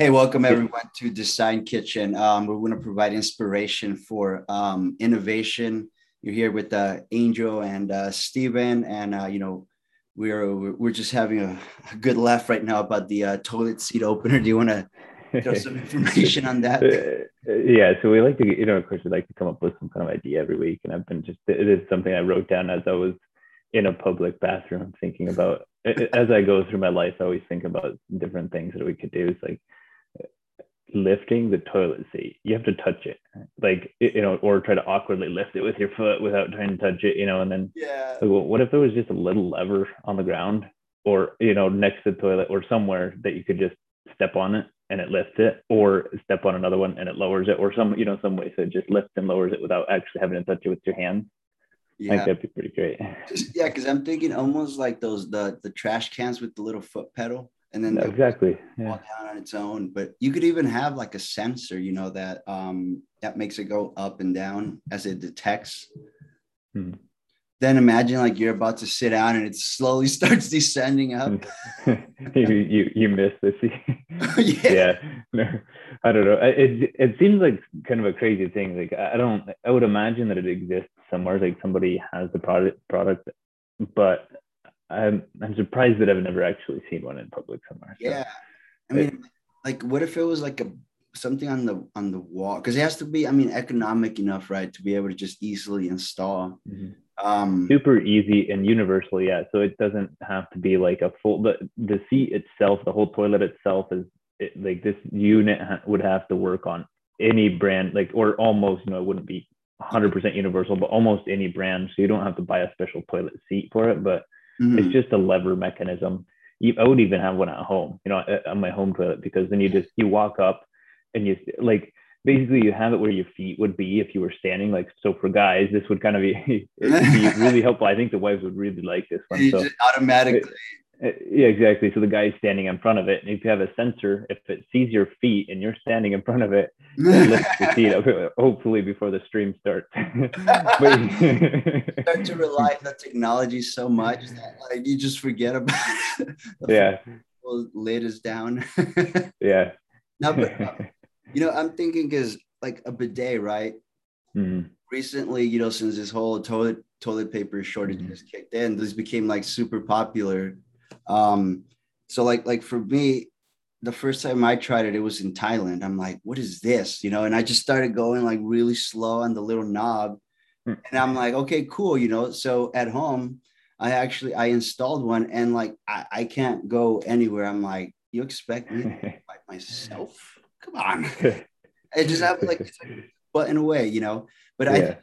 Hey, welcome everyone to Design Kitchen. Um, we're going to provide inspiration for um, innovation. You're here with uh, Angel and uh, Steven, and uh, you know we're we're just having a, a good laugh right now about the uh, toilet seat opener. Do you want to throw some information on that? Uh, yeah, so we like to, you know, of course, we like to come up with some kind of idea every week, and I've been just it is something I wrote down as I was in a public bathroom thinking about as I go through my life. I always think about different things that we could do. It's like lifting the toilet seat you have to touch it. Like you know or try to awkwardly lift it with your foot without trying to touch it you know and then yeah. like, well, what if there was just a little lever on the ground or you know next to the toilet or somewhere that you could just step on it and it lifts it or step on another one and it lowers it or some you know some way. So it just lifts and lowers it without actually having to touch it with your hands yeah. I think that'd be pretty great. yeah, because I'm thinking almost like those the the trash cans with the little foot pedal and then exactly yeah. down on its own. But you could even have like a sensor, you know, that um that makes it go up and down as it detects. Hmm. Then imagine like you're about to sit down and it slowly starts descending up. you, you you miss this. yeah. yeah. No, I don't know. It it seems like kind of a crazy thing. Like I don't. I would imagine that it exists somewhere. Like somebody has the product product, but I'm I'm surprised that I've never actually seen one in public somewhere. So. Yeah, I mean, like, what if it was like a something on the on the wall? Because it has to be, I mean, economic enough, right, to be able to just easily install. Mm-hmm. Um, Super easy and universal, yeah. So it doesn't have to be like a full. The the seat itself, the whole toilet itself is it, like this unit ha- would have to work on any brand, like or almost, you know, it wouldn't be 100% universal, but almost any brand. So you don't have to buy a special toilet seat for it, but Mm-hmm. It's just a lever mechanism. I would even have one at home, you know, on my home toilet because then you just you walk up and you like basically you have it where your feet would be if you were standing. Like so for guys, this would kind of be, be really helpful. I think the wives would really like this one. You so automatically yeah, exactly. So the guy is standing in front of it, and if you have a sensor, if it sees your feet and you're standing in front of it, it lifts the up, hopefully before the stream starts. start to rely on the technology so much that like you just forget about it. yeah. Lid is down. yeah. No, but uh, you know, I'm thinking because like a bidet, right? Mm-hmm. Recently, you know, since this whole toilet toilet paper shortage mm-hmm. kicked in, this became like super popular um, so like like for me, the first time I tried it, it was in Thailand. I'm like, what is this? You know, and I just started going like really slow on the little knob. Hmm. And I'm like, okay, cool, you know. So at home, I actually I installed one and like I, I can't go anywhere. I'm like, you expect me to by myself? Come on. I just have like, like button away, you know. But yeah. I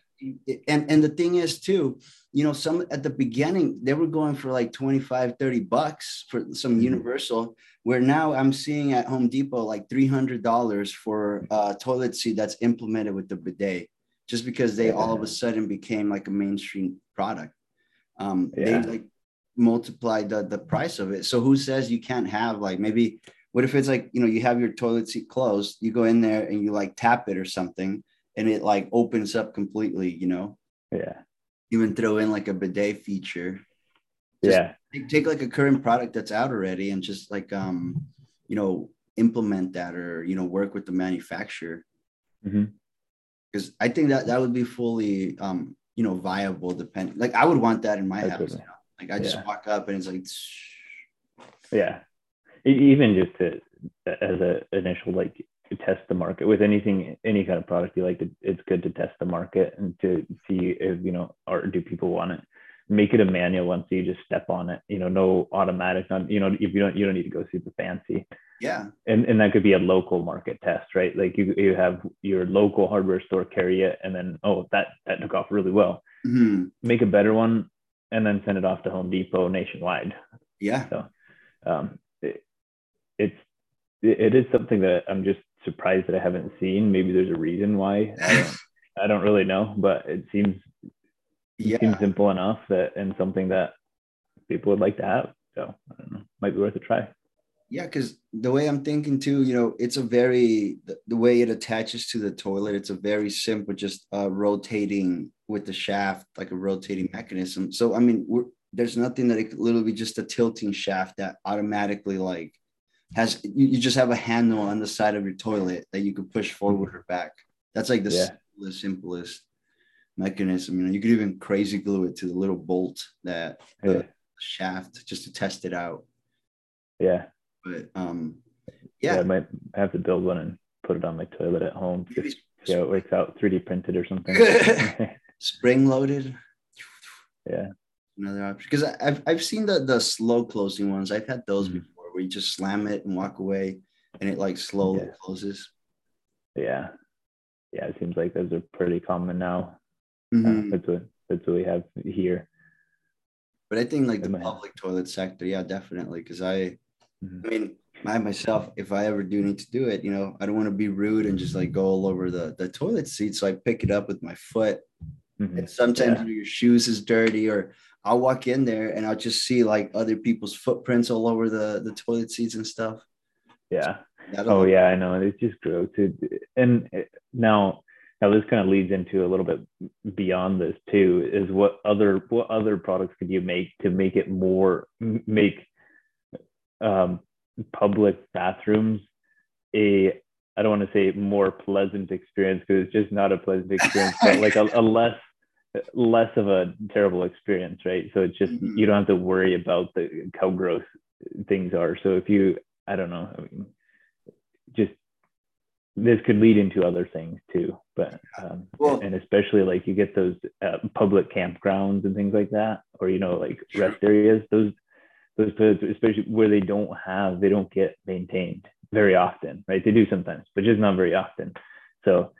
and and the thing is too, you know some at the beginning they were going for like 25 30 bucks for some mm-hmm. universal where now i'm seeing at home depot like $300 for a toilet seat that's implemented with the bidet just because they all of a sudden became like a mainstream product. Um yeah. they like multiplied the, the price of it. So who says you can't have like maybe what if it's like you know you have your toilet seat closed you go in there and you like tap it or something and it like opens up completely you know? Yeah even throw in like a bidet feature. Just yeah. Take, take like a current product that's out already and just like um, you know, implement that or you know, work with the manufacturer. Because mm-hmm. I think that that would be fully um, you know, viable. depending. like I would want that in my that's house. You know? Like I just yeah. walk up and it's like. Yeah, even just to as a initial like test the market. With anything any kind of product you like to, it's good to test the market and to see if you know or do people want it. Make it a manual one so you just step on it you know no automatic not you know if you don't you don't need to go super fancy. Yeah. And and that could be a local market test right? Like you you have your local hardware store carry it and then oh that that took off really well. Mm-hmm. make a better one and then send it off to home depot nationwide. Yeah. So um it, it's it is something that i'm just surprised that I haven't seen. Maybe there's a reason why. I don't, I don't really know, but it seems it yeah. seems simple enough that and something that people would like to have. So I don't know, might be worth a try. Yeah, because the way I'm thinking too, you know, it's a very the, the, way it attaches to the toilet. It's a very simple, just uh, rotating with the shaft, like a rotating mechanism. So I mean, there's nothing that it could literally be just a tilting shaft that automatically like has you, you just have a handle on the side of your toilet that you could push forward or back. That's like the Yeah. simplest, simplest mechanism. You know, you could even crazy glue it to the little bolt that the Yeah. shaft just to test it out. Yeah. But um, yeah. yeah, I might have to build one and put it on my toilet at home. maybe Just see how it works out, 3D printed or something. spring loaded. yeah. Another option because I've I've seen the the slow closing ones. I've had those Mhm. before where you just slam it and walk away, and it like slowly Yeah. closes. Yeah. Yeah. It seems like those are pretty common now. Uh, Mhm. that's what that's what we have here. But I think like the public toilet sector, yeah, definitely. Because I, Mhm. I mean, I myself, if I ever do need to do it, you know, I don't want to be rude and just like go all over the the toilet seat. So I pick it up with my foot. Mhm. And sometimes Yeah. your shoes is dirty, or I'll walk in there and I'll just see like other people's footprints all over the the toilet seats and stuff. Yeah. That'll- Oh yeah, I know. It's just gross. And it, now, now this kind of leads into a little bit beyond this too. Is what other what other products could you make to make it more make um, public bathrooms a I don't want to say more pleasant experience because it's just not a pleasant experience, but like a, a less less of a terrible experience, right? So it's just Mhm. you don't have to worry about the how gross things are. So if you I don't know, I mean, just this could lead into other things too, but um, Well- and especially like you get those uh, public campgrounds and things like that, or you know like Sure. rest areas. Those those toilets, especially where they don't have, they don't get maintained very often, right? They do sometimes, but just not very often. So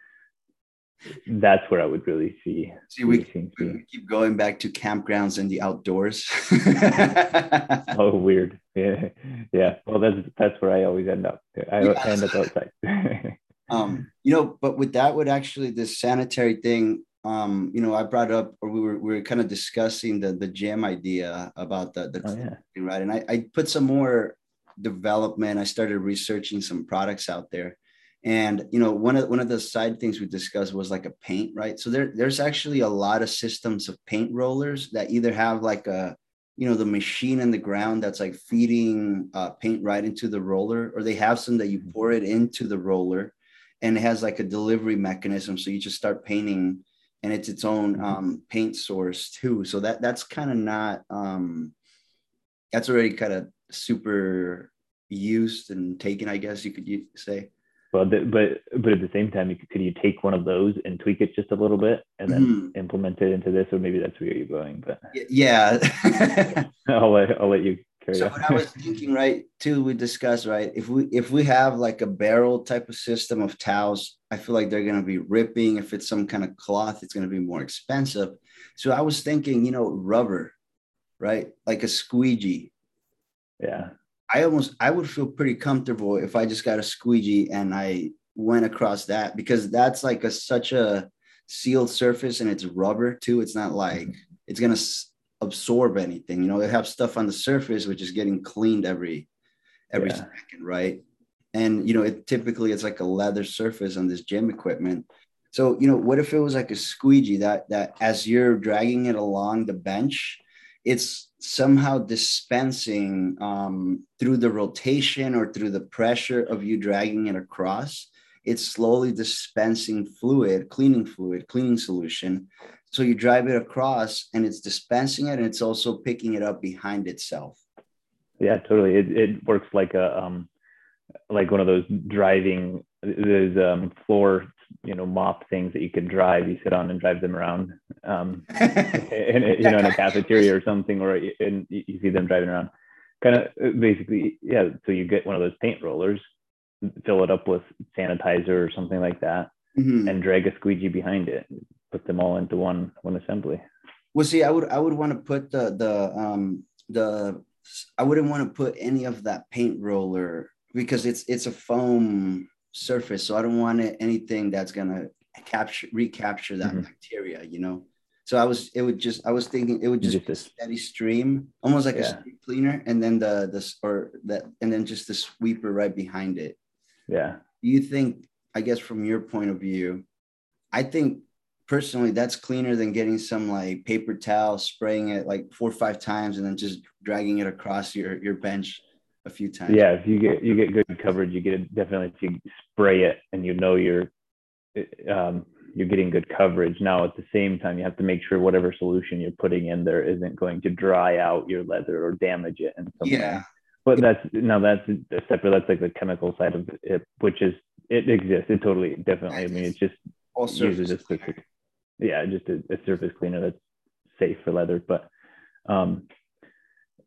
that's where I would really see. See, we, we we keep going back to campgrounds and the outdoors. Oh, weird. Yeah, yeah. Well, that's that's where I always end up. I Yeah. end up outside. um, you know, but with that would actually this sanitary thing, um, you know, I brought up or we were we were kind of discussing the the gym idea about the the oh yeah. right? And I, I put some more development. I started researching some products out there. And you know, one of one of the side things we discussed was like a paint, right? So there, there's actually a lot of systems of paint rollers that either have like a, you know, the machine in the ground that's like feeding uh, paint right into the roller, or they have some that you pour it into the roller, and it has like a delivery mechanism. So you just start painting, and it's its own um, paint source too. So that that's kind of not um, that's already kind of super used and taken, I guess you could say. Well, but but at the same time, you could, could you take one of those and tweak it just a little bit, and then Mhm. implement it into this, or maybe that's where you're going. But Yeah. I'll let I'll let you carry so on. what I was thinking, right, too, we discussed, right, if we if we have like a barrel type of system of towels, I feel like they're gonna be ripping. If it's some kind of cloth, it's gonna be more expensive. So I was thinking, you know, rubber, right, like a squeegee. yeah, I almost I would feel pretty comfortable if I just got a squeegee and I went across that because that's like a such a sealed surface and it's rubber too. It's not like mm-hmm. it's gonna s- absorb anything. You know, they have stuff on the surface which is getting cleaned every every Yeah. second, right? And you know, it typically it's like a leather surface on this gym equipment. So you know, what if it was like a squeegee that that as you're dragging it along the bench, it's somehow dispensing um, through the rotation or through the pressure of you dragging it across. It's slowly dispensing fluid, cleaning fluid, cleaning solution. So you drive it across and it's dispensing it and it's also picking it up behind itself. yeah, totally. It it works like a um like one of those driving those um floor you know mop things that you can drive. You sit on and drive them around. Um, in a, you know in a cafeteria or something, or in, you see them driving around. Kind of basically, yeah. So you get one of those paint rollers, fill it up with sanitizer or something like that, Mhm. and drag a squeegee behind it. Put them all into one one assembly. Well, see, I would I would want to put the the um the I wouldn't want to put any of that paint roller because it's it's a foam surface, so I don't want it, anything that's gonna capture recapture that Mhm. bacteria, you know. So I was it would just I was thinking it would just, Just be a this- steady stream, almost like a street cleaner, and then the this or that and then just the sweeper right behind it Yeah. do you think i guess from your point of view i think personally that's cleaner than getting some like paper towel spraying it like four or five times and then just dragging it across your your bench a few times. Yeah, if you get you get good coverage, you get it definitely if you spray it and you know you're um, you're getting good coverage. Now at the same time, you have to make sure whatever solution you're putting in there isn't going to dry out your leather or damage it in some Yeah. way. But that's now that's a separate. That's like the chemical side of it, which is it exists. It totally definitely. I mean, it's just All uses surface a specific, yeah, just a, a surface cleaner that's safe for leather. But um,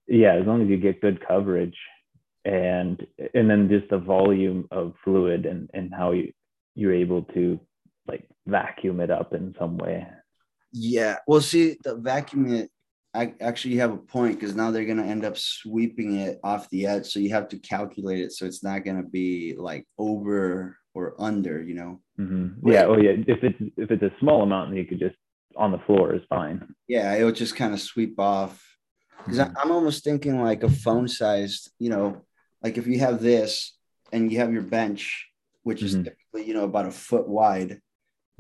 yeah, as long as you get good coverage and and then just the volume of fluid and and how you you're able to like vacuum it up in some way. Yeah. Well, see, the vacuum it, I actually you have a point because now they're gonna end up sweeping it off the edge. So you have to calculate it so it's not gonna be like over or under, you know. mm-hmm. Yeah. Oh yeah. If it's if it's a small amount, then you could just on the floor is fine. Yeah, it'll just kind of sweep off. Because Mhm. I'm almost thinking like a phone sized, you know, like if you have this and you have your bench, which is Mhm. typically, you know, about a foot wide.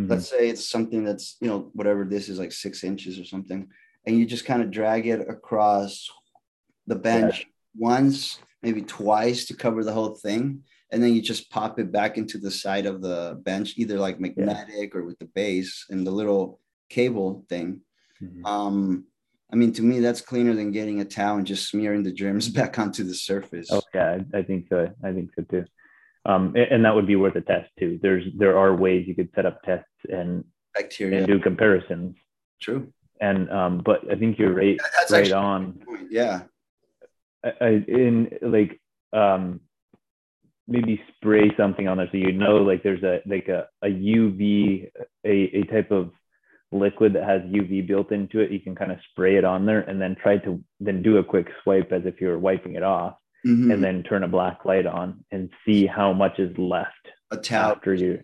Mhm. let's say it's something that's you know whatever this is like six inches or something and you just kind of drag it across the bench once maybe twice to cover the whole thing and then you just pop it back into the side of the bench either like magnetic or with the base and the little cable thing Mhm. um i mean to me that's cleaner than getting a towel and just smearing the germs back onto the surface Oh yeah, I I think so. I think so too. Um, and that would be worth a test too. There's there are ways you could set up tests and bacteria and do comparisons. true And um, but I think you're right that's right on. a good point. yeah I, I- in like um maybe spray something on there so you know like there's a like a, a uv a, a type of liquid that has uv built into it you can kind of spray it on there and then try to then do a quick swipe as if you were wiping it off Mhm. and then turn a black light on and see how much is left a towel after you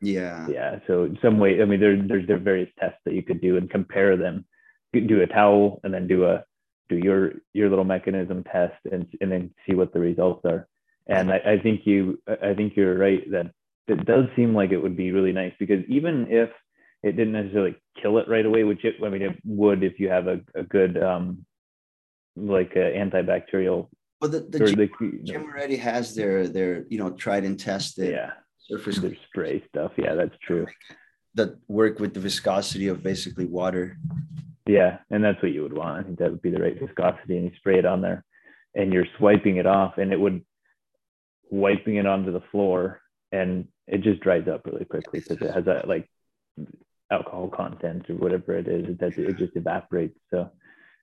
yeah. Yeah so some way i mean there, there's there are various tests that you could do and compare them. Do a towel and then do a do your your little mechanism test and and then see what the results are. And i, I think you i I think you're right that it does seem like it would be really nice because even if it didn't necessarily kill it right away which it i mean it would if you have a, a good um like a antibacterial Well, the, the gym, know, gym already has their their you know tried and tested yeah surface spray stuff yeah that's true that work with the viscosity of basically water. Yeah, and that's what you would want. I think that would be the right viscosity, and you spray it on there, and you're swiping it off, and it would wiping it onto the floor, and it just dries up really quickly because it has that like alcohol content or whatever it is. It does it just evaporates. So,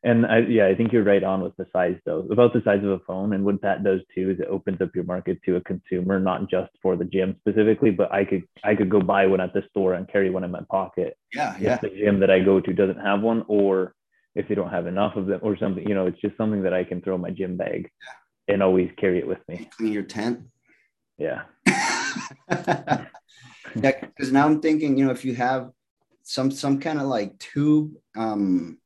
and I yeah, I think you're right on with the size though, about the size of a phone, and what that does too is it opens up your market to a consumer, not just for the gym specifically, but I could I could go buy one at the store and carry one in my pocket Yeah, yeah if the gym that I go to doesn't have one, or if they don't have enough of them, or something. You know, it's just something that I can throw in my gym bag and always carry it with me. clean your tent. Yeah. yeah, because now I'm thinking, you know, if you have some some kind of like tube, um,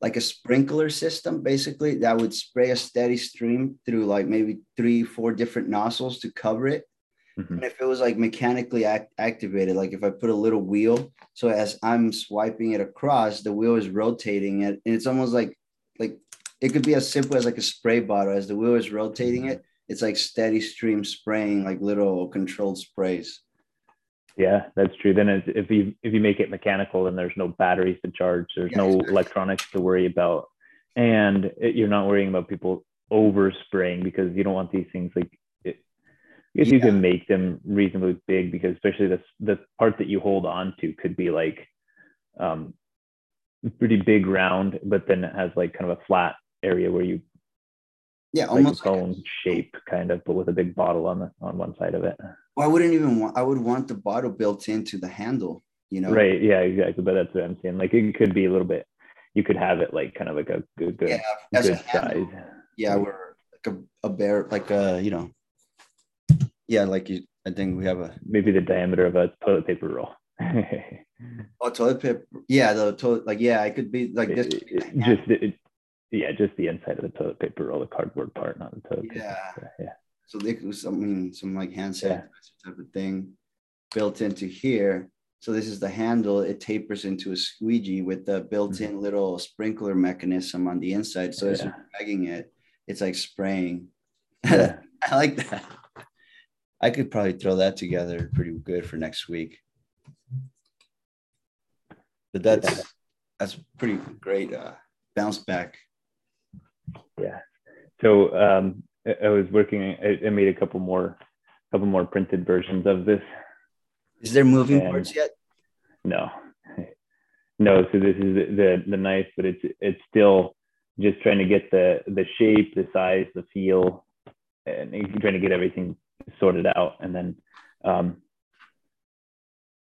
like a sprinkler system, basically that would spray a steady stream through like maybe three, four different nozzles to cover it. Mhm. And if it was like mechanically act- activated, like if I put a little wheel, so as I'm swiping it across, the wheel is rotating it, and it's almost like like it could be as simple as like a spray bottle. As the wheel is rotating it, it's like steady stream spraying, like little controlled sprays. Yeah, that's true. Then if you if you make it mechanical, then there's no batteries to charge. There's Yeah, no exactly. electronics to worry about, and it, you're not worrying about people overspraying because you don't want these things like. It, I guess you can make them reasonably big because especially the the part that you hold on to could be like, um, pretty big round, but then it has like kind of a flat area where you Yeah, like almost. its own shape kind of, but with a big bottle on the on one side of it. Well, I wouldn't even want. I would want the bottle built into the handle. You know. Right. Yeah, exactly. But that's what I'm saying. Like it could be a little bit you could have it like kind of like a good good, Yeah. As a good size. Yeah, we're like a, a bear, like a you know. Yeah, like you. I think we have a Maybe the diameter of a toilet paper roll. oh toilet paper. Yeah, the toilet. Like yeah, it could be like this. It- it- just it, yeah, just the inside of the toilet paper roll, the cardboard part, not the toilet Yeah. paper. Yeah. So they could some some like hand Yeah. sanitizer type of thing built into here. So this is the handle. It tapers into a squeegee with the built-in little sprinkler mechanism on the inside. So as you're dragging it, it's like spraying. Yeah. I like that. I could probably throw that together pretty good for next week. But that's yeah. that's pretty great uh, bounce back. Yeah. So um, I was working. I made a couple more, couple more printed versions of this. Is there moving and parts yet? No, no. So this is the the knife, but it's it's still just trying to get the the shape, the size, the feel, and trying to get everything sorted out, and then um,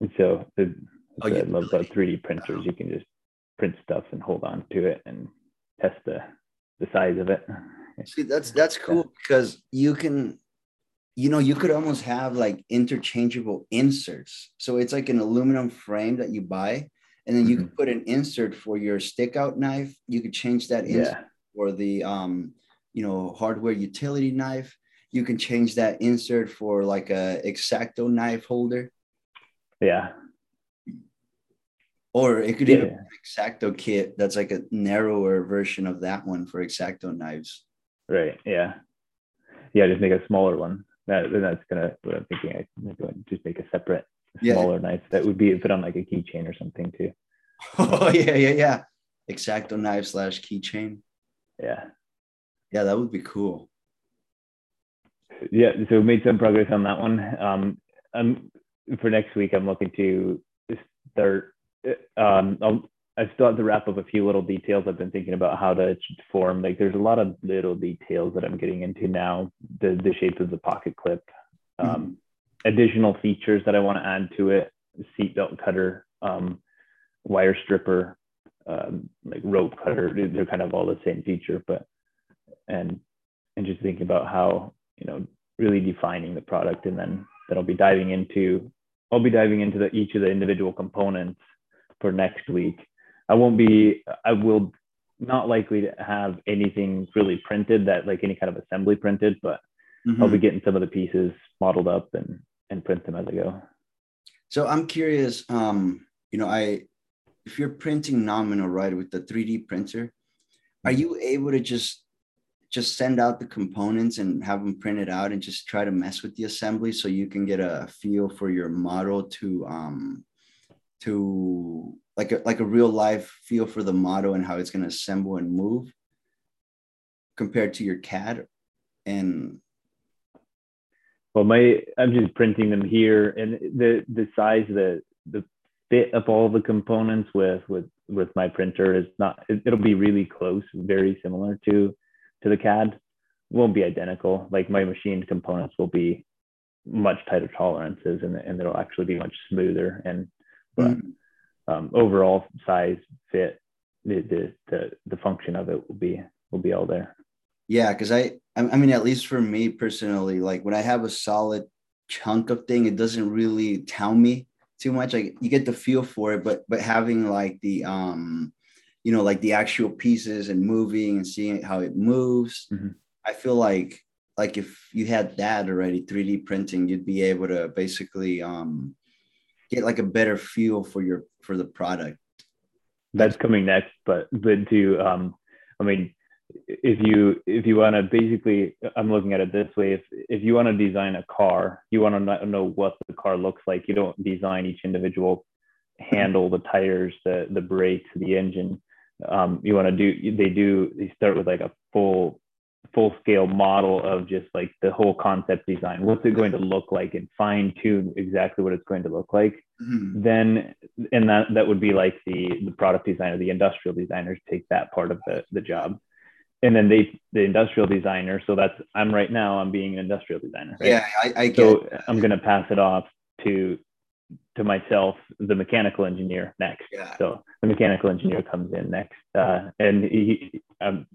and so the, oh, I love about 3D printers. You can just print stuff and hold on to it and test the the size of it. See, that's that's cool because you can, you know, you could almost have like interchangeable inserts. So it's like an aluminum frame that you buy, and then you mm-hmm. can put an insert for your stick out knife. You could change that insert yeah. for the um, you know, hardware utility knife. You can change that insert for like a exacto knife holder. Yeah. Or it could yeah. even be an exacto kit that's like a narrower version of that one for exacto knives. Right. Yeah. Yeah. Just make a smaller one. That that's gonna what I'm thinking. I just make a separate smaller yeah. knife that would be put on like a keychain or something too. Oh yeah, yeah, yeah. Exacto knife slash keychain. Yeah. Yeah, that would be cool. Yeah, so we made some progress on that one. Um, um for next week, I'm looking to start. Um, I'll, I still have to wrap up a few little details. I've been thinking about how to form. Like, there's a lot of little details that I'm getting into now. The the shape of the pocket clip, um, mm-hmm. additional features that I want to add to it. Seatbelt cutter, um, wire stripper, um, like rope cutter. They're kind of all the same feature, but and and just thinking about how you know really defining the product, and then then I'll be diving into I'll be diving into the, each of the individual components for next week. I won't be I will not likely to have anything really printed that like any kind of assembly printed, but mm-hmm. I'll be getting some of the pieces modeled up and and print them as I go. So I'm curious, um, you know, I if you're printing nominal right with the 3D printer, are mm-hmm. you able to just just send out the components and have them printed out and just try to mess with the assembly so you can get a feel for your model to um to like a like a real life feel for the model and how it's going to assemble and move compared to your CAD and well my i'm just printing them here and the the size the the fit of all the components with with with my printer is not it, it'll be really close very similar to to the CAD won't be identical. Like my machined components will be much tighter tolerances and, and it'll actually be much smoother. And but mm-hmm. um, overall size, fit, the, the, the, the function of it will be, will be all there. Yeah. Cause I, I mean, at least for me personally, like when I have a solid chunk of thing, it doesn't really tell me too much. Like you get the feel for it, but, but having like the, um, you know, like the actual pieces and moving and seeing how it moves. Mm-hmm. I feel like like if you had that already 3D printing, you'd be able to basically um, get like a better feel for your for the product. That's coming next, but but to um, I mean, if you if you want to basically, I'm looking at it this way: if if you want to design a car, you want to know what the car looks like. You don't design each individual handle, the tires, the the brakes, the engine um, you want to do they do they start with like a full full scale model of just like the whole concept design what's it going to look like and fine tune exactly what it's going to look like mm-hmm. then and that that would be like the the product designer the industrial designers take that part of the the job and then they the industrial designer so that's i'm right now i'm being an industrial designer right? yeah i, I so i'm going to pass it off to to myself the mechanical engineer next. Yeah. So the mechanical engineer comes in next, uh, and he, I'm,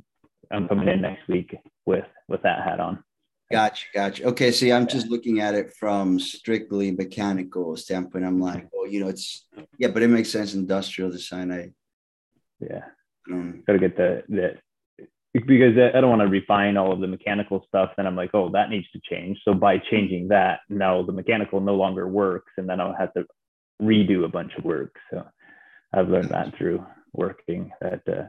I'm coming in next week with with that hat on. Gotcha, gotcha. Okay, see, I'm just looking at it from strictly mechanical standpoint. I'm like, well, you know, it's yeah, but it makes sense. Industrial design, I yeah, um, gotta get the the because I don't want to refine all of the mechanical stuff. Then I'm like, oh, that needs to change. So by changing that, now the mechanical no longer works, and then I'll have to redo a bunch of work. So I've learned that through working that uh,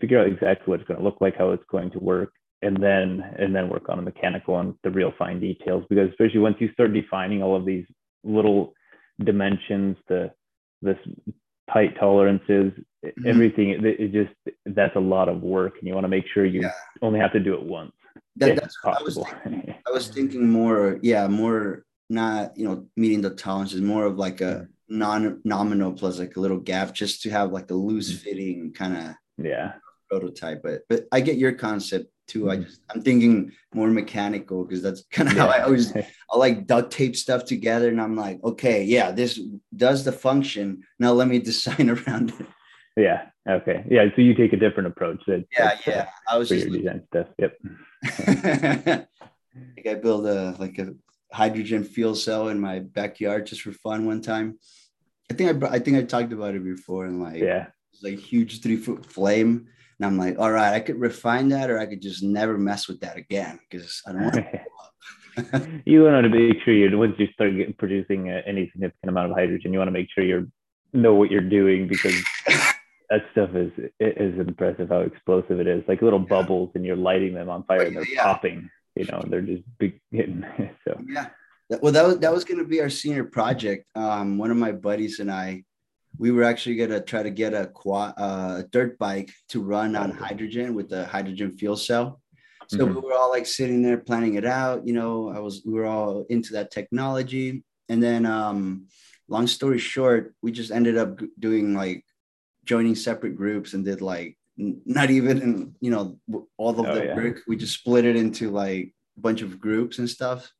figure out exactly what it's going to look like, how it's going to work, and then and then work on the mechanical and the real fine details because especially once you start defining all of these little dimensions the this tight tolerances mm-hmm. everything it, it, just that's a lot of work and you want to make sure you yeah. only have to do it once that, that's possible I was, thinking, I was thinking more yeah more not you know meeting the tolerances more of like a non nominal plus like a little gap just to have like a loose mm-hmm. fitting kind of yeah. Prototype but but i get your concept too. I mm-hmm. just i'm thinking more mechanical because that's kind of yeah. how i always i like duct tape stuff together and i'm like okay yeah this does the function. Now let me design around it. Yeah okay. Yeah so you take a different approach that, yeah yeah. I was just design stuff. Yep. Like i build a like a hydrogen fuel cell in my backyard just for fun one time. I think I I think I talked about it before and like yeah, like huge three foot flame. And I'm like, all right, I could refine that or I could just never mess with that again because I don't want to. you want to make sure you once you start getting, producing any significant amount of hydrogen, you want to make sure you know what you're doing because that stuff is is impressive how explosive it is. Like little yeah. bubbles and you're lighting them on fire and they're yeah. popping you know they're just big hitting so yeah well that was that was going to be our senior project um one of my buddies and i we were actually going to try to get a quad uh, dirt bike to run on hydrogen with the hydrogen fuel cell. So mm-hmm. we were all like sitting there planning it out you know i was we were all into that technology. And then um long story short we just ended up doing like joining separate groups and did like not even in you know all of oh, the yeah. work. We just split it into like a bunch of groups and stuff.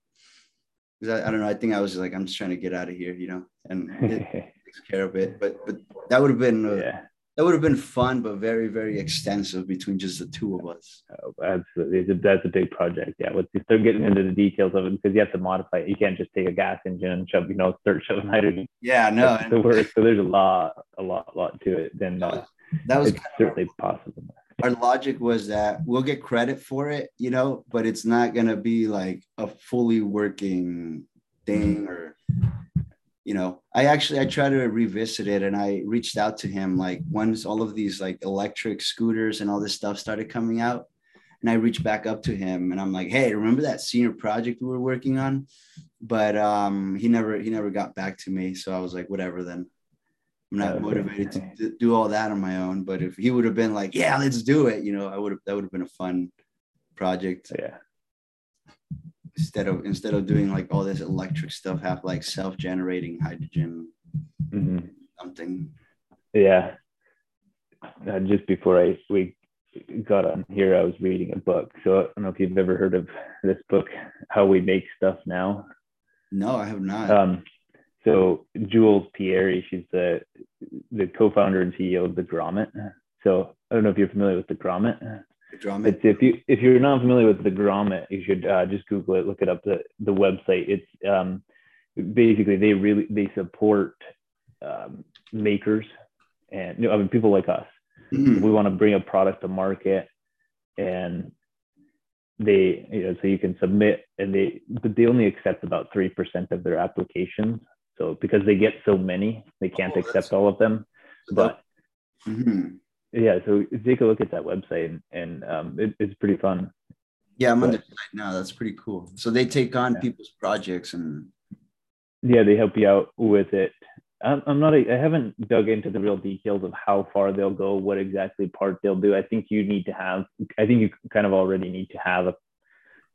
Because I, I, don't know i think i was like i'm just trying to get out of here you know? And it takes care of it but but that would have been uh, yeah. that would have been fun but very very extensive between just the two of us. Oh, absolutely. That's a big project yeah once you start getting into the details of it because you have to modify it. You can't just take a gas engine and shove you know start shoving hydrogen. Yeah no the work so there's a lot a lot a lot to it then uh, that was certainly possible. Our logic was that we'll get credit for it, you know, but it's not gonna be like a fully working thing or you know i actually i tried to revisit it and i reached out to him like once all of these like electric scooters and all this stuff started coming out and i reached back up to him and i'm like hey remember that senior project we were working on but um he never he never got back to me so i was like whatever then I'm not motivated to do all that on my own. But if he would have been like, "Yeah, let's do it," you know, I would have. That would have been a fun project. Yeah. Instead of instead of doing like all this electric stuff, have like self-generating hydrogen, mm-hmm. something. Yeah. Uh, just before I we got on here, I was reading a book. So I don't know if you've ever heard of this book, How We Make Stuff Now. No, I have not. Um, so Jules Pieri, she's the the co-founder and CEO of the Grommet. So I don't know if you're familiar with the Grommet. Grommet. if you if you're not familiar with the Grommet, you should uh, just Google it, look it up. The the website. It's um, basically they really they support um, makers and you know, I mean people like us. Mm-hmm. We want to bring a product to market, and they you know so you can submit and they but they only accept about three percent of their applications so because they get so many, they can't oh, accept all of them. But mm-hmm. Yeah, so take a look at that website and, um, it, it's pretty fun. Yeah, I'm but, on the site now. That's pretty cool. So they take on yeah. people's projects and yeah, they help you out with it. I'm, I'm not. A, I haven't dug into the real details of how far they'll go, what exactly part they'll do. I think you need to have. I think you kind of already need to have a,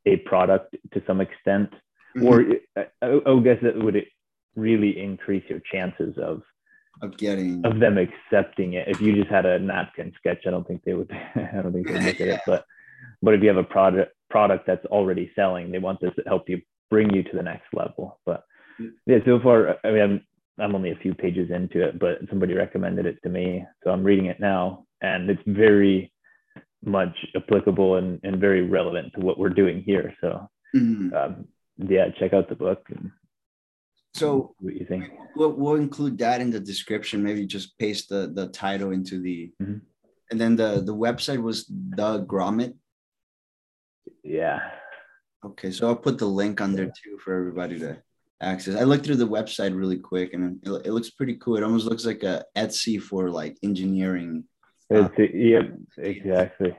a product to some extent, mm-hmm. or I, I, I guess that would really increase your chances of of getting of them accepting it. If you just had a napkin sketch, I don't think they would. I don't think they'd look at it. But but if you have a product product that's already selling, they want this to help you bring you to the next level. But yeah, so far, I mean, I'm I'm only a few pages into it, but somebody recommended it to me, so I'm reading it now, and it's very much applicable and, and very relevant to what we're doing here. So mm-hmm. um, yeah, check out the book. And, so what you think? We'll, we'll include that in the description. Maybe just paste the the title into the, mm-hmm. and then the the website was the Grommet. Yeah. Okay, so I'll put the link on there too for everybody to access. I looked through the website really quick, and it, it looks pretty cool. It almost looks like a Etsy for like engineering. Uh, yeah, exactly.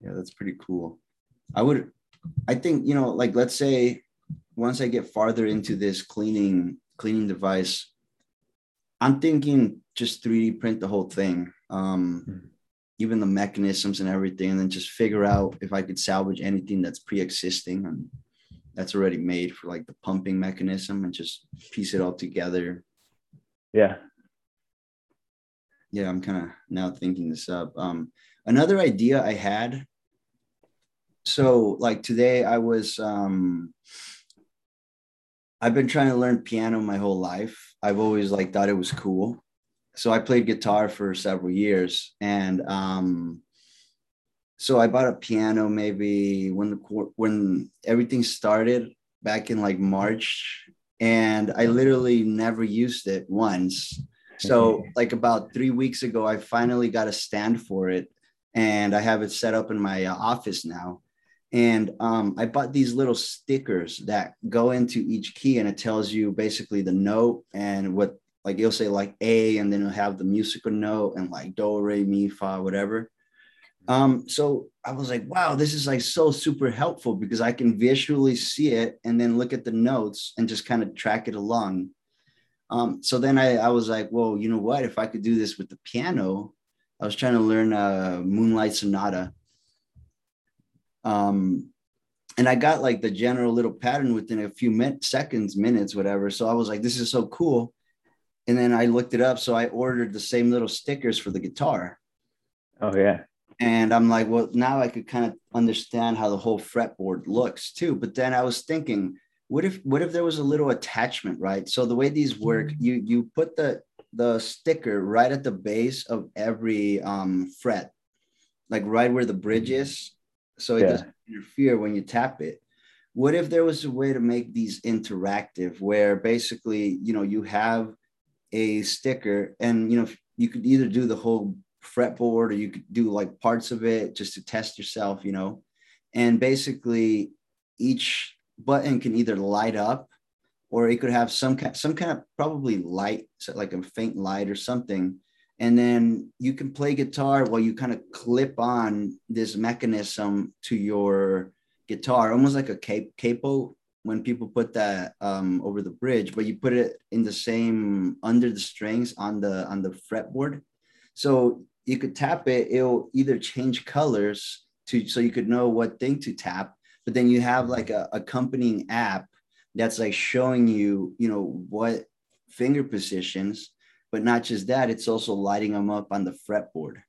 Yeah, that's pretty cool. I would, I think you know, like let's say once I get farther into this cleaning cleaning device, I'm thinking just 3D print the whole thing, um, mm-hmm. even the mechanisms and everything, and then just figure out if I could salvage anything that's pre-existing and that's already made for like the pumping mechanism and just piece it all together. Yeah. Yeah, I'm kind of now thinking this up. Um, another idea I had. So like today I was um I've been trying to learn piano my whole life. I've always like thought it was cool. So I played guitar for several years and um so I bought a piano maybe when the when everything started back in like March and I literally never used it once. So like about 3 weeks ago I finally got a stand for it and I have it set up in my uh, office now and um, I bought these little stickers that go into each key, and it tells you basically the note and what, like you'll say like A, and then it'll have the musical note and like do, re, mi, fa, whatever. Um, so I was like, wow, this is like so super helpful because I can visually see it and then look at the notes and just kind of track it along. Um, so then I, I was like, well, you know what? If I could do this with the piano, I was trying to learn a Moonlight Sonata um, and I got like the general little pattern within a few min- seconds, minutes, whatever. So I was like, this is so cool. And then I looked it up. So I ordered the same little stickers for the guitar. Oh, yeah. And I'm like, well, now I could kind of understand how the whole fretboard looks too. But then I was thinking, what if what if there was a little attachment, right? So the way these work, you you put the the sticker right at the base of every um, fret, like right where the bridge is so it yeah. doesn't interfere when you tap it. What if there was a way to make these interactive where basically, you know, you have a sticker and, you know, you could either do the whole fretboard or you could do like parts of it just to test yourself, you know, and basically each button can either light up or it could have some kind, some kind of probably light, so like a faint light or something and then you can play guitar while you kind of clip on this mechanism to your guitar almost like a cape capo when people put that um, over the bridge but you put it in the same under the strings on the on the fretboard. So you could tap it it'll either change colors to so you could know what thing to tap but then you have like a accompanying app that's like showing you you know what finger positions but not just that, it's also lighting them up on the fretboard.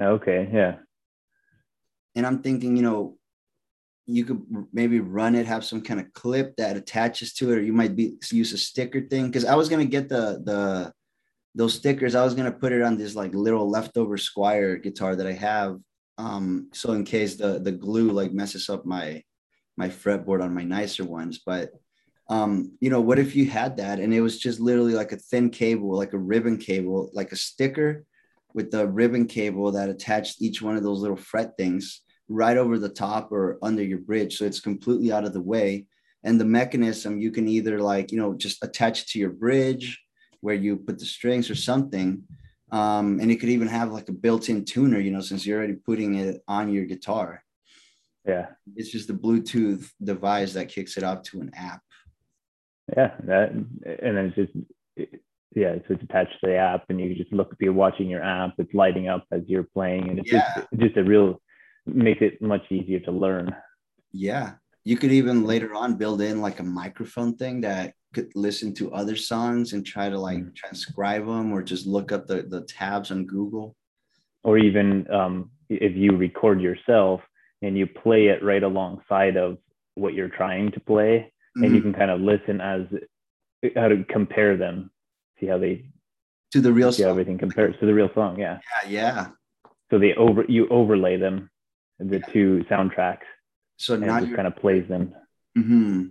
Okay, yeah. And I'm thinking, you know, you could maybe run it, have some kind of clip that attaches to it, or you might be use a sticker thing. Because I was gonna get the the those stickers, I was gonna put it on this like little leftover Squier guitar that I have. Um, so in case the the glue like messes up my my fretboard on my nicer ones, but um, you know, what if you had that and it was just literally like a thin cable, like a ribbon cable, like a sticker with the ribbon cable that attached each one of those little fret things right over the top or under your bridge. So it's completely out of the way. And the mechanism, you can either like, you know, just attach it to your bridge where you put the strings or something. Um, and it could even have like a built-in tuner, you know, since you're already putting it on your guitar. Yeah. It's just the Bluetooth device that kicks it up to an app yeah that and then it's just yeah so it's attached to the app and you just look if you're watching your app it's lighting up as you're playing and it's yeah. just just a real makes it much easier to learn yeah you could even later on build in like a microphone thing that could listen to other songs and try to like mm-hmm. transcribe them or just look up the, the tabs on google or even um, if you record yourself and you play it right alongside of what you're trying to play mm-hmm. and you mm-hmm. can kind of listen as how to compare them, see how they to the real see song. everything compares to the real song. Yeah. Yeah. Yeah. So they over you overlay them, the yeah. two soundtracks. So now you kind of plays them. Mm-hmm.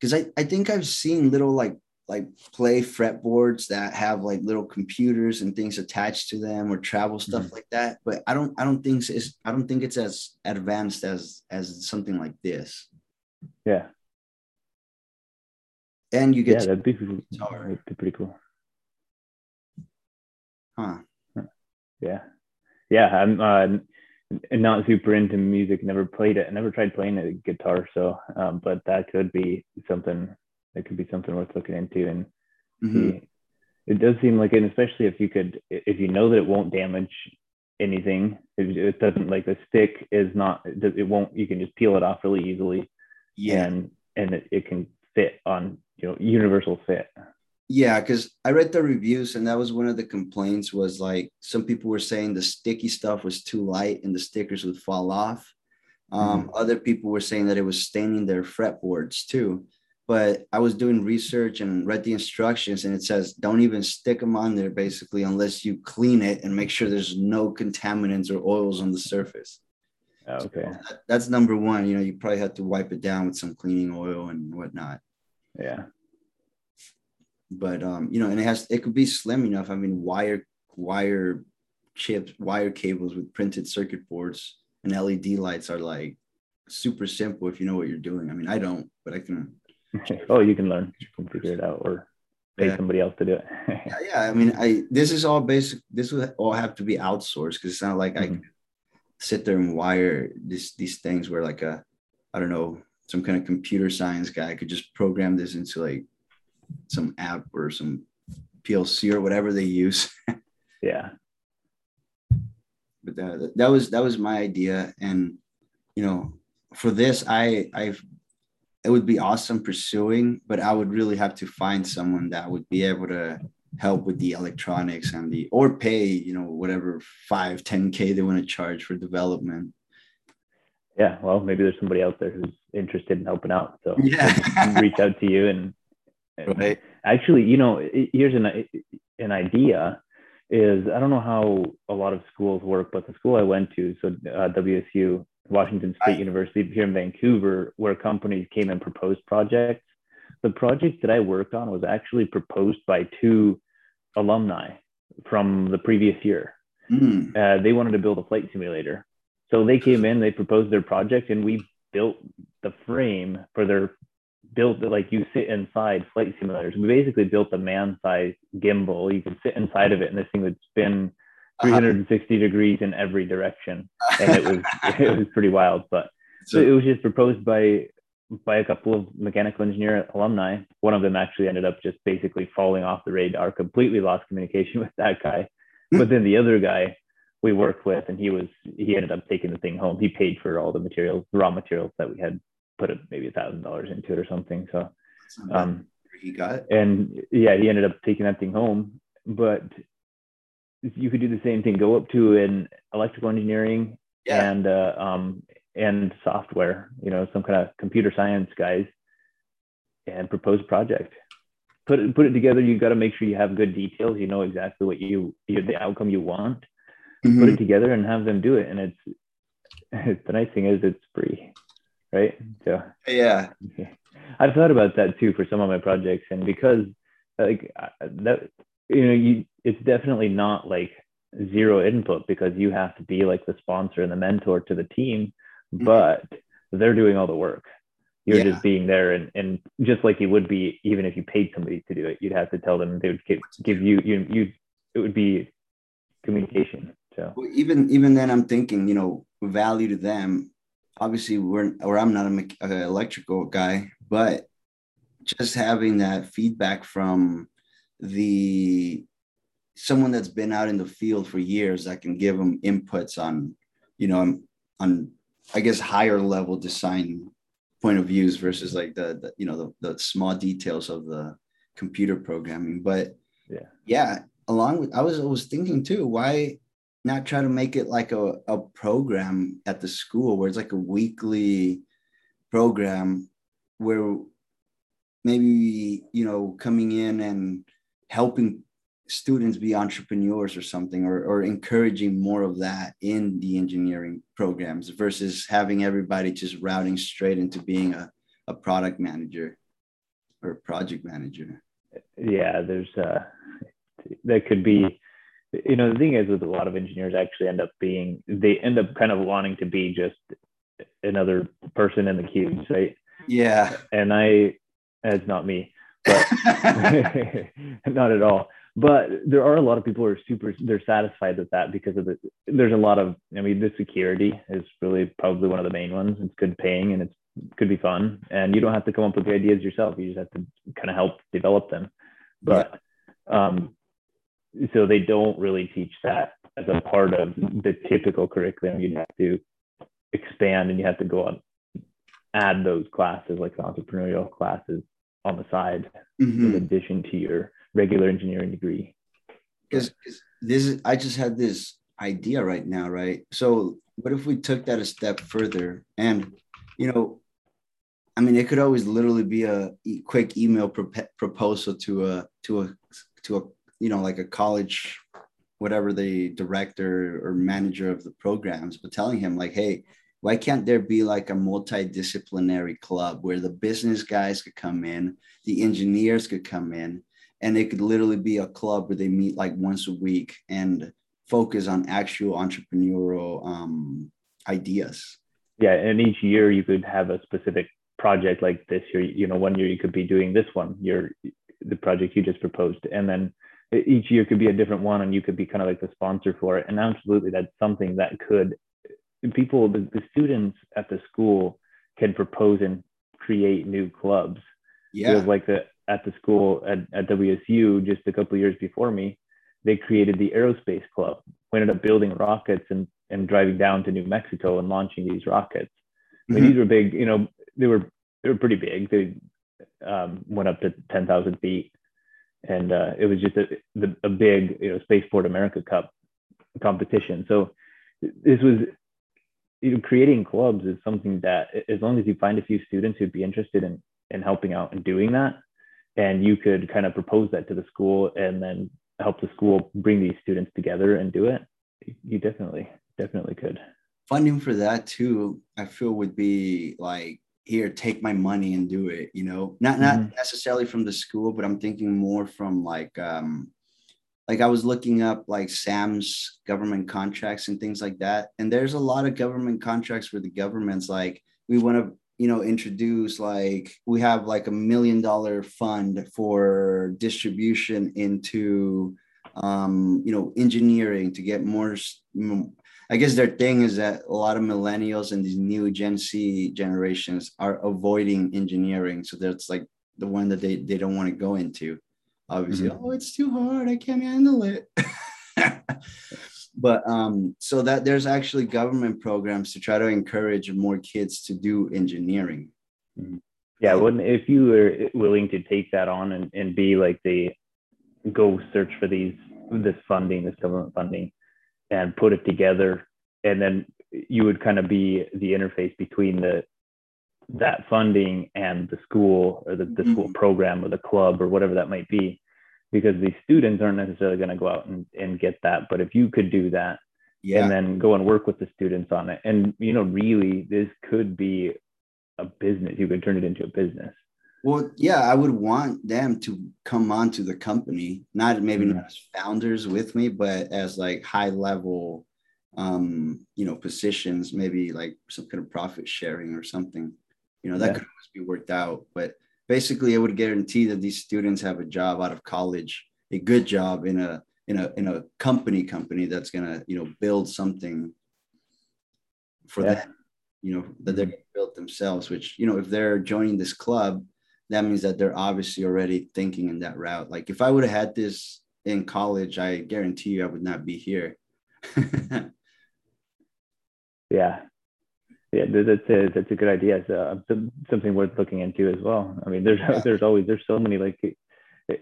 Because I, I think I've seen little like like play fretboards that have like little computers and things attached to them or travel stuff mm-hmm. like that but i don't i don't think it's i don't think it's as advanced as as something like this yeah and you get yeah, that'd be, that'd be pretty cool. Huh. Yeah, yeah. I'm. Uh, not super into music, never played it, never tried playing a guitar. So, um, but that could be something that could be something worth looking into. And mm-hmm. it does seem like, and especially if you could, if you know that it won't damage anything, it, it doesn't like the stick is not, it, it won't, you can just peel it off really easily. Yeah. And, and it, it can fit on, you know, universal fit. Yeah because i read the reviews and that was one of the complaints was like some people were saying the sticky stuff was too light and the stickers would fall off. Um, mm. other people were saying that it was staining their fretboards too. But i was doing research and read the instructions and it says don't even stick them on there basically unless you clean it and make sure there's no contaminants or oils on the surface. Oh, okay. So that's number one you know you probably have to wipe it down with some cleaning oil and whatnot yeah but um, you know, and it has it could be slim enough. I mean, wire wire chips, wire cables with printed circuit boards and LED lights are like super simple if you know what you're doing. I mean, I don't, but I can. oh, you can learn. You can figure it out, or pay yeah. somebody else to do it. yeah, yeah, I mean, I this is all basic. This would all have to be outsourced because it's not like mm-hmm. I sit there and wire this these things where like a I don't know some kind of computer science guy could just program this into like some app or some PLC or whatever they use. yeah. But that, that was that was my idea, and you know, for this, I I it would be awesome pursuing, but I would really have to find someone that would be able to help with the electronics and the or pay you know whatever 5 10k they want to charge for development yeah well maybe there's somebody out there who's interested in helping out so yeah reach out to you and Right. Actually, you know, here's an an idea. Is I don't know how a lot of schools work, but the school I went to, so uh, WSU, Washington State University here in Vancouver, where companies came and proposed projects. The project that I worked on was actually proposed by two alumni from the previous year. Mm. Uh, they wanted to build a flight simulator. So they came in, they proposed their project, and we built the frame for their built like you sit inside flight simulators. We basically built a man-sized gimbal. You could sit inside of it, and this thing would spin 360 uh-huh. degrees in every direction, and it was it was pretty wild. But so, it was just proposed by by a couple of mechanical engineer alumni. One of them actually ended up just basically falling off the radar, completely lost communication with that guy. Hmm. But then the other guy we worked with, and he was he ended up taking the thing home. He paid for all the materials, raw materials that we had put a, maybe a thousand dollars into it or something. So um, he got it. And yeah, he ended up taking that thing home. But you could do the same thing. Go up to an electrical engineering yeah. and uh, um, and software. You know, some kind of computer science guys, and propose a project. Put it put it together. You got to make sure you have good details. You know exactly what you, you the outcome you want. Mm-hmm. Put it together and have them do it. And it's, it's the nice thing is it's free right? So yeah, I've thought about that too for some of my projects, and because like that, you know, you it's definitely not like zero input because you have to be like the sponsor and the mentor to the team, mm-hmm. but they're doing all the work. You're yeah. just being there, and and just like you would be even if you paid somebody to do it, you'd have to tell them they would give, give you you you it would be communication. Well, even even then, I'm thinking, you know, value to them. Obviously we're or I'm not an electrical guy, but just having that feedback from the someone that's been out in the field for years that can give them inputs on, you know, on I guess higher level design point of views versus like the, the you know the, the small details of the computer programming. But yeah, yeah, along with I was I was thinking too, why not try to make it like a, a program at the school where it's like a weekly program where maybe you know coming in and helping students be entrepreneurs or something or, or encouraging more of that in the engineering programs versus having everybody just routing straight into being a, a product manager or project manager. Yeah there's uh that could be you know the thing is with a lot of engineers actually end up being they end up kind of wanting to be just another person in the cubes right? Yeah. And i it's not me but not at all. But there are a lot of people who are super they're satisfied with that because of the there's a lot of i mean the security is really probably one of the main ones. It's good paying and it's could be fun. And you don't have to come up with the ideas yourself. You just have to kind of help develop them. But um so they don't really teach that as a part of the typical curriculum. You have to expand and you have to go on add those classes like entrepreneurial classes on the side mm-hmm. in addition to your regular engineering degree. Because this is i just had this idea right now right? So what if we took that a step further and you know i mean it could always literally be a quick email pro- proposal to a to a to a you know like a college whatever the director or manager of the programs but telling him like hey why can't there be like a multidisciplinary club where the business guys could come in the engineers could come in and it could literally be a club where they meet like once a week and focus on actual entrepreneurial um, ideas? Yeah and each year you could have a specific project like this year you know one year you could be doing this one your the project you just proposed and then each year could be a different one and you could be kind of like the sponsor for it. And absolutely that's something that could people the, the students at the school can propose and create new clubs. Yeah. Like the at the school at, at wsu just a couple years before me they created the aerospace club. We ended up building rockets and and driving down to new mexico and launching these rockets. I mean, mm-hmm. these were big you know they were they were pretty big. They um, went up to 10,000 feet and uh, it was just a, the, a big you know spaceport america cup competition. So this was you know creating clubs is something that as long as you find a few students who'd be interested in in helping out and doing that and you could kind of propose that to the school and then help the school bring these students together and do it you definitely definitely could. Funding for that too i feel would be like here take my money and do it you know not not mm-hmm. necessarily from the school but i'm thinking more from like um like i was looking up like sam's government contracts and things like that and there's a lot of government contracts where the government's like we want to you know introduce like we have like a million dollar fund for distribution into um you know engineering to get more I guess their thing is that a lot of millennials and these new Gen Z generations are avoiding engineering. So that's like the one that they, they don't want to go into. Obviously, mm-hmm. oh, it's too hard. I can't handle it. but um, so that there's actually government programs to try to encourage more kids to do engineering. Mm-hmm. Yeah, when if you were willing to take that on and, and be like the go search for these this funding, this government funding, and put it together and then you would kind of be the interface between the that funding and the school or the, the mm-hmm. school program or the club or whatever that might be because the students aren't necessarily going to go out and, and get that but if you could do that yeah. and then go and work with the students on it and you know really this could be a business you could turn it into a business well, yeah, I would want them to come onto the company, not maybe mm-hmm. not as founders with me, but as like high level, um, you know, positions, maybe like some kind of profit sharing or something. You know, that yeah. could always be worked out. But basically, it would guarantee that these students have a job out of college, a good job in a in a in a company company that's gonna you know build something for yeah. them. You know that they're mm-hmm. gonna build themselves. Which you know, if they're joining this club that means that they're obviously already thinking in that route. Like if I would have had this in college, I guarantee you I would not be here. yeah. Yeah, that's a that's a good idea. So uh, something worth looking into as well. I mean, there's yeah. there's always there's so many like eh,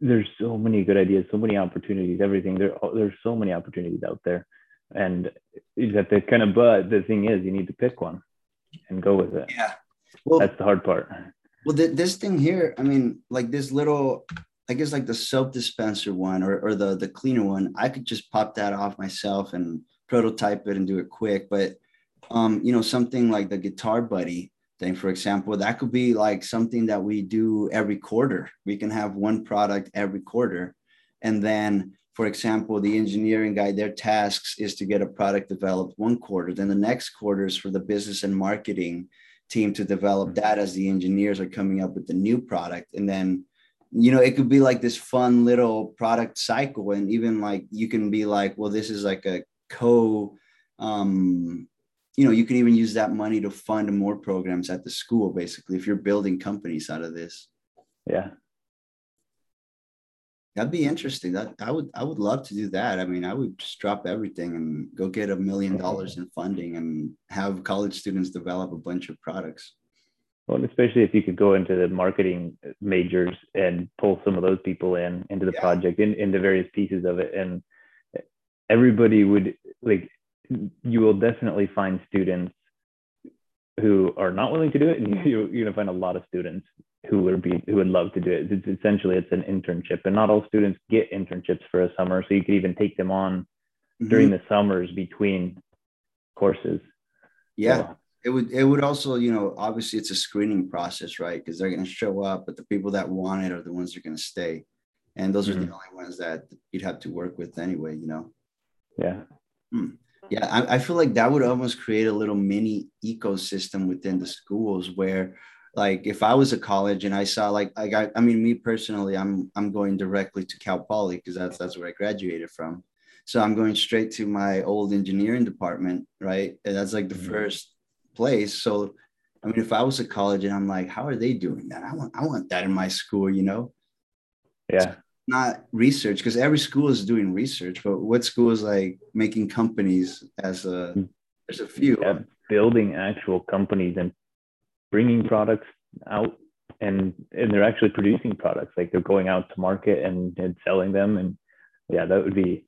there's so many good ideas, so many opportunities, everything. There oh, there's so many opportunities out there, and you have to kind of. But the thing is, you need to pick one and go with it. Yeah, well, that's the hard part. Well, th- this thing here, I mean, like this little, I guess like the soap dispenser one or, or the the cleaner one, I could just pop that off myself and prototype it and do it quick. But um, you know, something like the guitar buddy thing, for example, that could be like something that we do every quarter. We can have one product every quarter. And then, for example, the engineering guy, their tasks is to get a product developed one quarter. Then the next quarter is for the business and marketing team to develop that as the engineers are coming up with the new product. And then you know it could be like this fun little product cycle. And even like you can be like well this is like a co um you know you can even use that money to fund more programs at the school basically if you're building companies out of this. Yeah that'd be interesting. That i would i would love to do that. I mean i would just drop everything and go get a million dollars in funding and have college students develop a bunch of products. Well, especially if you could go into the marketing uh, majors and pull some of those people in into the yeah. project, in, into various pieces of it, and uh, everybody would like. You will definitely find students who are not willing to do it, and you, you're gonna find a lot of students who would be who would love to do it. It's essentially it's an internship, and not all students get internships for a summer, so you could even take them on mm-hmm. during the summers between courses. Yeah. So, it would it would also you know obviously it's a screening process right because they're going to show up but the people that want it are the ones that are going to stay and those mm-hmm. are the mm-hmm. only ones that you'd have to work with anyway you know yeah hmm. yeah I, I feel like that would almost create a little mini ecosystem within the schools where like if i was a college and i saw like i got i mean me personally i'm i'm going directly to cal poly because that's that's where i graduated from so i'm going straight to my old engineering department right and that's like the mm-hmm. first place. So, I mean, if I was a college and I'm like, how are they doing that? I want, I want that in my school, you know? Yeah. not research because every school is doing research, but what school is like making companies as a, hmm. there's a few. Yeah, building actual companies and bringing products out and and they're actually producing products like they're going out to market and, and selling them and yeah that would be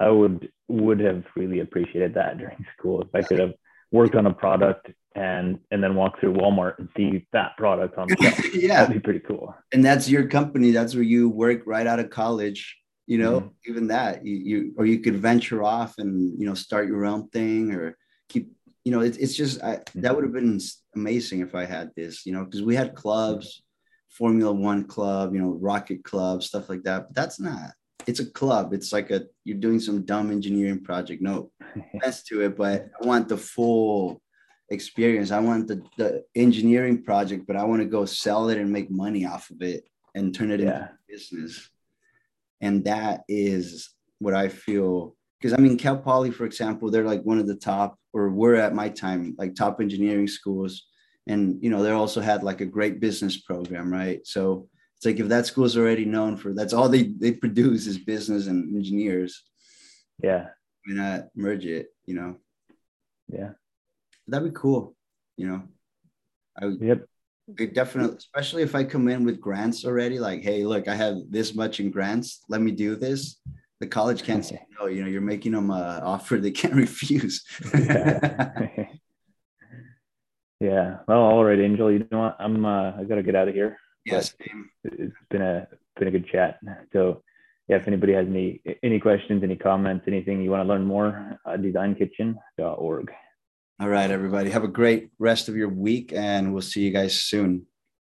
i would would have really appreciated that during school if i could have worked on a product and and then walk through Walmart and see that product on the shelf. yeah, that'd be pretty cool. And that's your company. That's where you work right out of college. You know, mm-hmm. even that you, you or you could venture off and you know start your own thing or keep. You know, it, it's just I, that would have been amazing if I had this. You know, because we had clubs, Formula One club, you know, Rocket Club, stuff like that. But that's not it's a club. It's like a you're doing some dumb engineering project. No offense to it, but I want the full experience. I want the, the engineering project, but I want to go sell it and make money off of it and turn it yeah. into business. And that is what I feel. Because I mean, Cal Poly, for example, they're like one of the top, or were at my time, like top engineering schools. And you know, they also had like a great business program, right? So it's like if that school's already known for that's all they they produce is business and engineers. Yeah. Why not merge it? You know. Yeah. That'd be cool. You know. I would. Yep. It definitely, especially if I come in with grants already, like, hey, look, I have this much in grants. Let me do this. The college can't say no. You know, you're making them an offer they can't refuse. yeah. yeah. Well, all right, Angel. You know what? I'm. Uh, I gotta get out of here. Yes, it's been a been a good chat. So yeah, if anybody has any any questions, any comments, anything you want to learn more, uh, designkitchen.org. All right, everybody. Have a great rest of your week, and we'll see you guys soon.